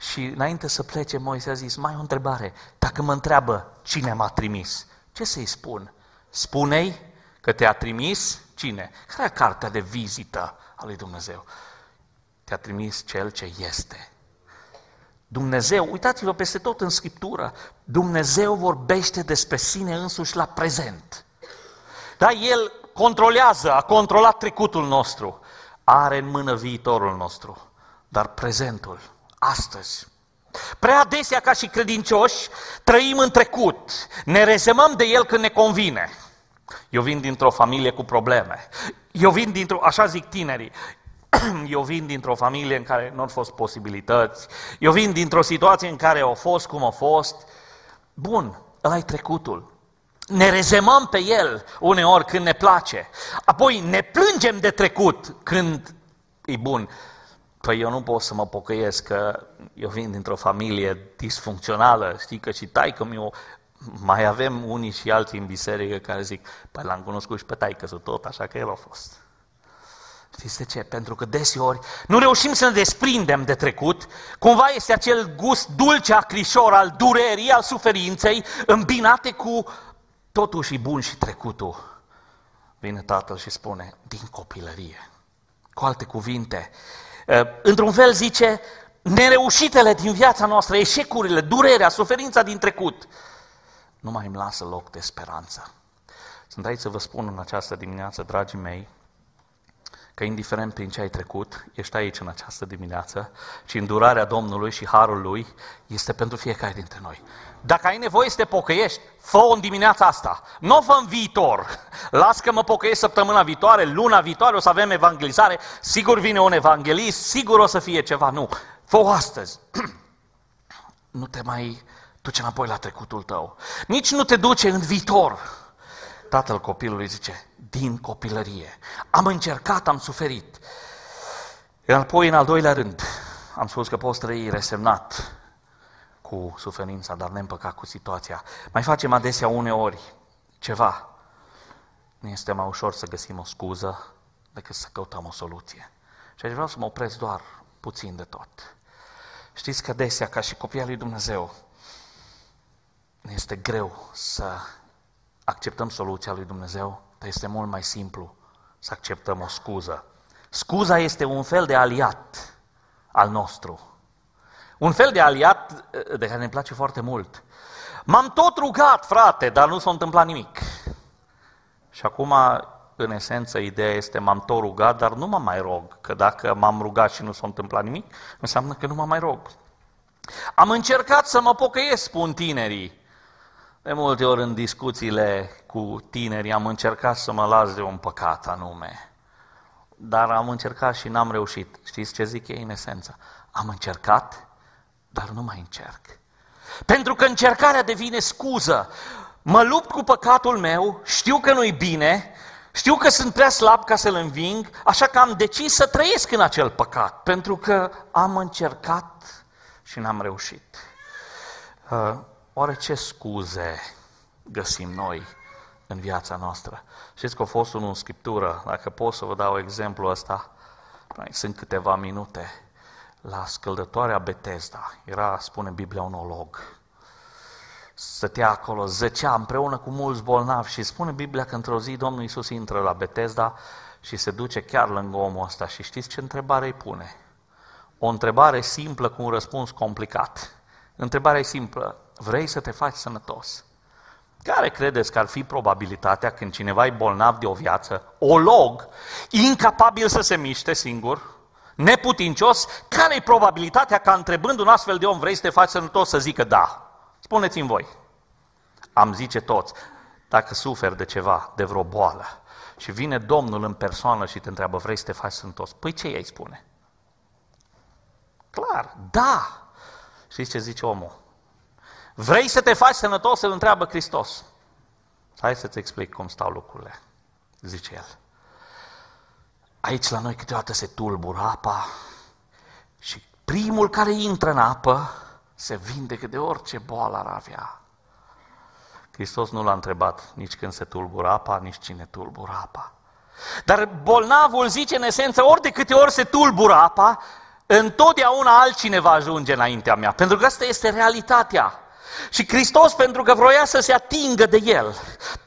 Și înainte să plece, Moise a zis, mai o întrebare, dacă mă întreabă cine m-a trimis, ce să-i spun? Spune-i că te-a trimis cine? Care e cartea de vizită a lui Dumnezeu? Te-a trimis Cel ce este. Dumnezeu, uitați-vă peste tot în Scriptură, Dumnezeu vorbește despre sine însuși la prezent. Da, El controlează, a controlat trecutul nostru, are în mână viitorul nostru, dar prezentul, astăzi. Prea adesea ca și credincioși trăim în trecut, ne rezemăm de el când ne convine. Eu vin dintr-o familie cu probleme. Eu vin dintr-o, așa zic tinerii, eu vin dintr-o familie în care nu au fost posibilități. Eu vin dintr-o situație în care au fost cum au fost. Bun, ăla e trecutul. Ne rezemăm pe el uneori când ne place. Apoi ne plângem de trecut când e bun. Păi eu nu pot să mă pocăiesc că eu vin dintr-o familie disfuncțională, știi că și taică mi mai avem unii și alții în biserică care zic, păi l-am cunoscut și pe taică tot, așa că el a fost. Știți de ce? Pentru că deseori nu reușim să ne desprindem de trecut, cumva este acel gust dulce, acrișor al durerii, al suferinței, îmbinate cu totuși bun și trecutul. Vine tatăl și spune, din copilărie. Cu alte cuvinte, ă, într-un fel zice, nereușitele din viața noastră, eșecurile, durerea, suferința din trecut, nu mai îmi lasă loc de speranță. Sunt aici să vă spun în această dimineață, dragii mei, că indiferent prin ce ai trecut, ești aici în această dimineață și îndurarea Domnului și harul Lui este pentru fiecare dintre noi. Dacă ai nevoie să te pocăiești, fă-o în dimineața asta. Nu o fă în viitor. Las că mă pocăiesc săptămâna viitoare, luna viitoare o să avem evangelizare, sigur vine un evanghelist, sigur o să fie ceva. Nu, fă-o astăzi. nu te mai duce înapoi la trecutul tău. Nici nu te duce în viitor. Tatăl copilului zice, din copilărie. Am încercat, am suferit. Apoi, în al doilea rând, am spus că poți trăi resemnat cu suferința, dar neîmpăcat cu situația. Mai facem adesea uneori ceva. Nu este mai ușor să găsim o scuză decât să căutăm o soluție. Și aș vrea să mă opresc doar puțin de tot. Știți că adesea, ca și copia lui Dumnezeu, ne este greu să acceptăm soluția lui Dumnezeu, dar este mult mai simplu să acceptăm o scuză. Scuza este un fel de aliat al nostru. Un fel de aliat eh, de care ne place foarte mult. M-am tot rugat, frate, dar nu s-a întâmplat nimic. Și acum, în esență, ideea este m-am tot rugat, dar nu mă mai rog. Că dacă m-am rugat și nu s-a întâmplat nimic, înseamnă că nu mă mai rog. Am încercat să mă pocăiesc, spun tinerii. De multe ori în discuțiile cu tinerii am încercat să mă las de un păcat anume. Dar am încercat și n-am reușit. Știți ce zic ei în esență? Am încercat, dar nu mai încerc. Pentru că încercarea devine scuză. Mă lupt cu păcatul meu, știu că nu-i bine, știu că sunt prea slab ca să-l înving, așa că am decis să trăiesc în acel păcat, pentru că am încercat și n-am reușit. Uh, Oare ce scuze găsim noi în viața noastră? Știți că a fost unul în Scriptură, dacă pot să vă dau exemplu ăsta, mai sunt câteva minute, la scăldătoarea Betesda, era, spune Biblia, un olog. Stătea acolo, zăcea împreună cu mulți bolnavi și spune Biblia că într-o zi Domnul Iisus intră la Betesda și se duce chiar lângă omul ăsta și știți ce întrebare îi pune? O întrebare simplă cu un răspuns complicat. Întrebarea e simplă. Vrei să te faci sănătos? Care credeți că ar fi probabilitatea când cineva e bolnav de o viață, olog, incapabil să se miște singur, neputincios, care e probabilitatea ca întrebând un astfel de om, vrei să te faci sănătos, să zică da? Spuneți-mi voi. Am zice toți, dacă suferi de ceva, de vreo boală, și vine Domnul în persoană și te întreabă, vrei să te faci sănătos? Păi ce ei spune? Clar, da. Știți ce zice omul? Vrei să te faci sănătos? Îl întreabă Hristos. Hai să-ți explic cum stau lucrurile, zice el. Aici la noi câteodată se tulbură apa și primul care intră în apă se vindecă de orice boală ar avea. Hristos nu l-a întrebat nici când se tulbură apa, nici cine tulbură apa. Dar bolnavul zice în esență, ori de câte ori se tulbură apa, întotdeauna altcineva ajunge înaintea mea. Pentru că asta este realitatea. Și Hristos, pentru că vroia să se atingă de el,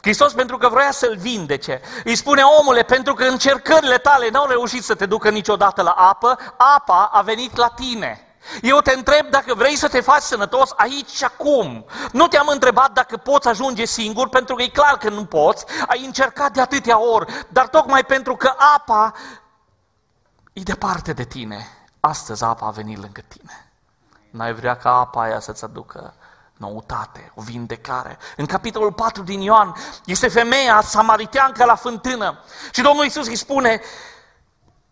Hristos, pentru că vroia să-l vindece, îi spune, omule, pentru că încercările tale n-au reușit să te ducă niciodată la apă, apa a venit la tine. Eu te întreb dacă vrei să te faci sănătos aici și acum. Nu te-am întrebat dacă poți ajunge singur, pentru că e clar că nu poți. Ai încercat de atâtea ori, dar tocmai pentru că apa e departe de tine. Astăzi apa a venit lângă tine. N-ai vrea ca apa aia să-ți aducă noutate, o vindecare. În capitolul 4 din Ioan este femeia samariteancă la fântână și Domnul Iisus îi spune,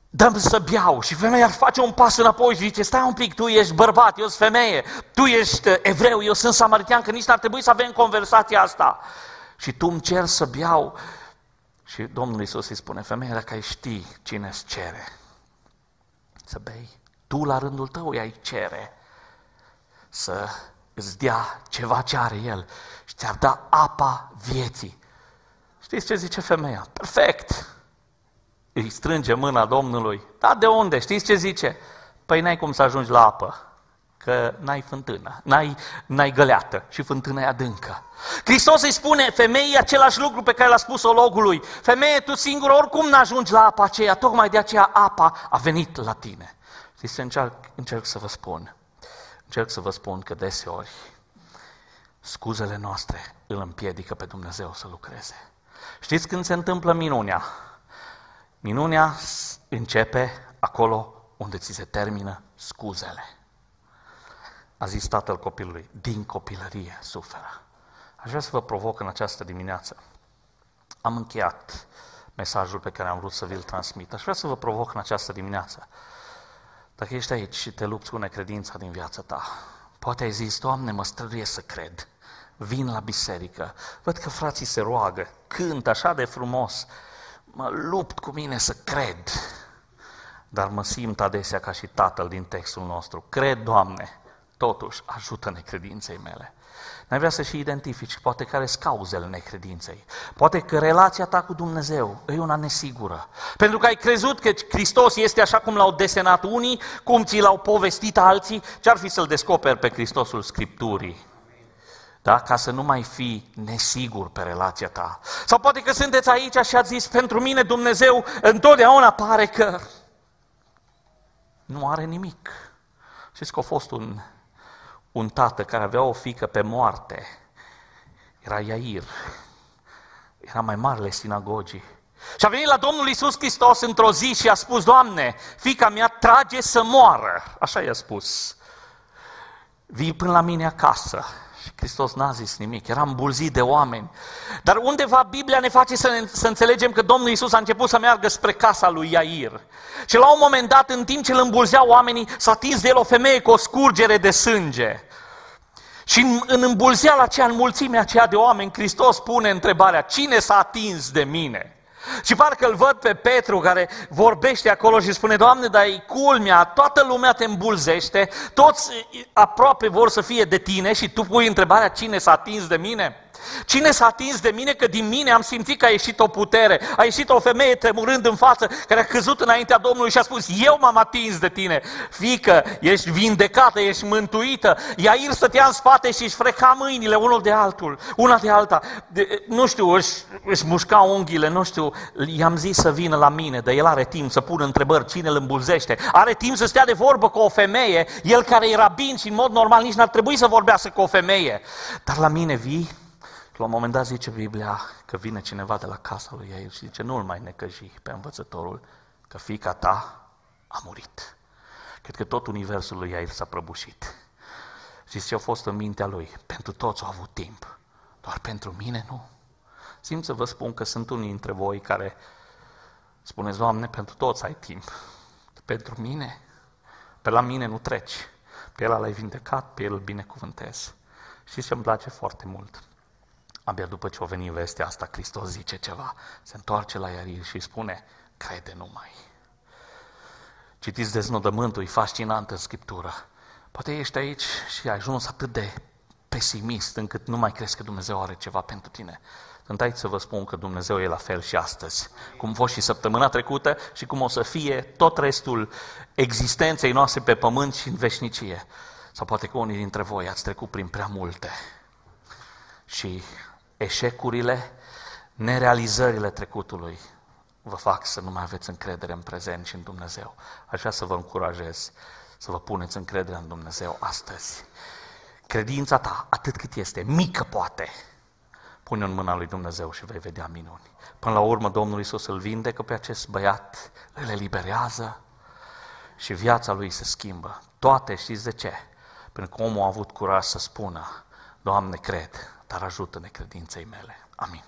dăm să beau. Și femeia ar face un pas înapoi și zice, stai un pic, tu ești bărbat, eu sunt femeie, tu ești uh, evreu, eu sunt samaritean, că nici n-ar trebui să avem conversația asta. Și tu îmi cer să beau. Și Domnul Iisus îi spune, femeia, dacă ai ști cine îți cere să bei, tu la rândul tău ai cere să îți dea ceva ce are El și ți-ar da apa vieții. Știți ce zice femeia? Perfect! Îi strânge mâna Domnului. Da, de unde? Știți ce zice? Păi n-ai cum să ajungi la apă, că n-ai fântână, n-ai, n-ai găleată și fântâna e adâncă. Hristos îi spune femeii același lucru pe care l-a spus ologului. Femeie, tu singur oricum n-ajungi la apa aceea, tocmai de aceea apa a venit la tine. Știți ce încerc, încerc să vă spun? Încerc să vă spun că deseori scuzele noastre îl împiedică pe Dumnezeu să lucreze. Știți când se întâmplă minunea? Minunea începe acolo unde ți se termină scuzele. A zis tatăl copilului, din copilărie suferă. Aș vrea să vă provoc în această dimineață. Am încheiat mesajul pe care am vrut să vi-l transmit. Aș vrea să vă provoc în această dimineață. Dacă ești aici și te lupți cu necredința din viața ta, poate ai zis, Doamne, mă străduie să cred. Vin la biserică, văd că frații se roagă, cânt așa de frumos, mă lupt cu mine să cred. Dar mă simt adesea ca și tatăl din textul nostru. Cred, Doamne, totuși ajută necredinței mele. N-ai vrea să și identifici poate care sunt cauzele necredinței. Poate că relația ta cu Dumnezeu e una nesigură. Pentru că ai crezut că Hristos este așa cum l-au desenat unii, cum ți l-au povestit alții, ce-ar fi să-L descoperi pe Hristosul Scripturii? Da? Ca să nu mai fii nesigur pe relația ta. Sau poate că sunteți aici și ați zis, pentru mine Dumnezeu întotdeauna pare că nu are nimic. Știți că a fost un un tată care avea o fică pe moarte. Era Iair. Era mai marele sinagogii. Și a venit la Domnul Isus Hristos într-o zi și a spus, Doamne, fica mea trage să moară. Așa i-a spus. Vii până la mine acasă. Și Hristos n-a zis nimic, era îmbulzit de oameni. Dar undeva Biblia ne face să, ne, să înțelegem că Domnul Isus a început să meargă spre casa lui Iair. Și la un moment dat, în timp ce îl îmbulzeau oamenii, s-a atins de el o femeie cu o scurgere de sânge. Și în, în îmbulzeala aceea, în mulțimea aceea de oameni, Hristos pune întrebarea, cine s-a atins de mine? Și parcă îl văd pe Petru care vorbește acolo și spune, Doamne, dar e culmea, toată lumea te îmbulzește, toți aproape vor să fie de tine și tu pui întrebarea, cine s-a atins de mine? Cine s-a atins de mine că din mine am simțit că a ieșit o putere, a ieșit o femeie tremurând în față, care a căzut înaintea Domnului și a spus, eu m-am atins de tine, fică, ești vindecată, ești mântuită. Iair stătea în spate și își freca mâinile unul de altul, una de alta. De, nu știu, își, își mușca unghiile, nu știu, i-am zis să vină la mine, dar el are timp să pună întrebări, cine îl îmbulzește, are timp să stea de vorbă cu o femeie, el care e rabin și în mod normal nici n-ar trebui să vorbească cu o femeie. Dar la mine vii la un moment dat zice Biblia că vine cineva de la casa lui Iair și zice, nu-l mai necăji pe învățătorul, că fica ta a murit. Cred că tot universul lui Iair s-a prăbușit. Și ce a fost în mintea lui? Pentru toți au avut timp. Doar pentru mine nu. Simt să vă spun că sunt unii dintre voi care spuneți, Doamne, pentru toți ai timp. Pentru mine, pe la mine nu treci. Pe el l-ai vindecat, pe el îl binecuvântez. Și ce îmi place foarte mult? Abia după ce o veni vestea asta, Hristos zice ceva, se întoarce la Iair și spune, crede numai. Citiți deznodământul, e fascinant în Scriptură. Poate ești aici și ai ajuns atât de pesimist încât nu mai crezi că Dumnezeu are ceva pentru tine. Sunt aici să vă spun că Dumnezeu e la fel și astăzi, cum a fost și săptămâna trecută și cum o să fie tot restul existenței noastre pe pământ și în veșnicie. Sau poate că unii dintre voi ați trecut prin prea multe și eșecurile, nerealizările trecutului vă fac să nu mai aveți încredere în prezent și în Dumnezeu. Aș vrea să vă încurajez să vă puneți încrederea în Dumnezeu astăzi. Credința ta, atât cât este, mică poate, pune în mâna lui Dumnezeu și vei vedea minuni. Până la urmă, Domnul Iisus îl vindecă pe acest băiat, îl eliberează și viața lui se schimbă. Toate știți de ce? Pentru că omul a avut curaj să spună, Doamne, cred, dar ajută-ne credinței mele. Amin.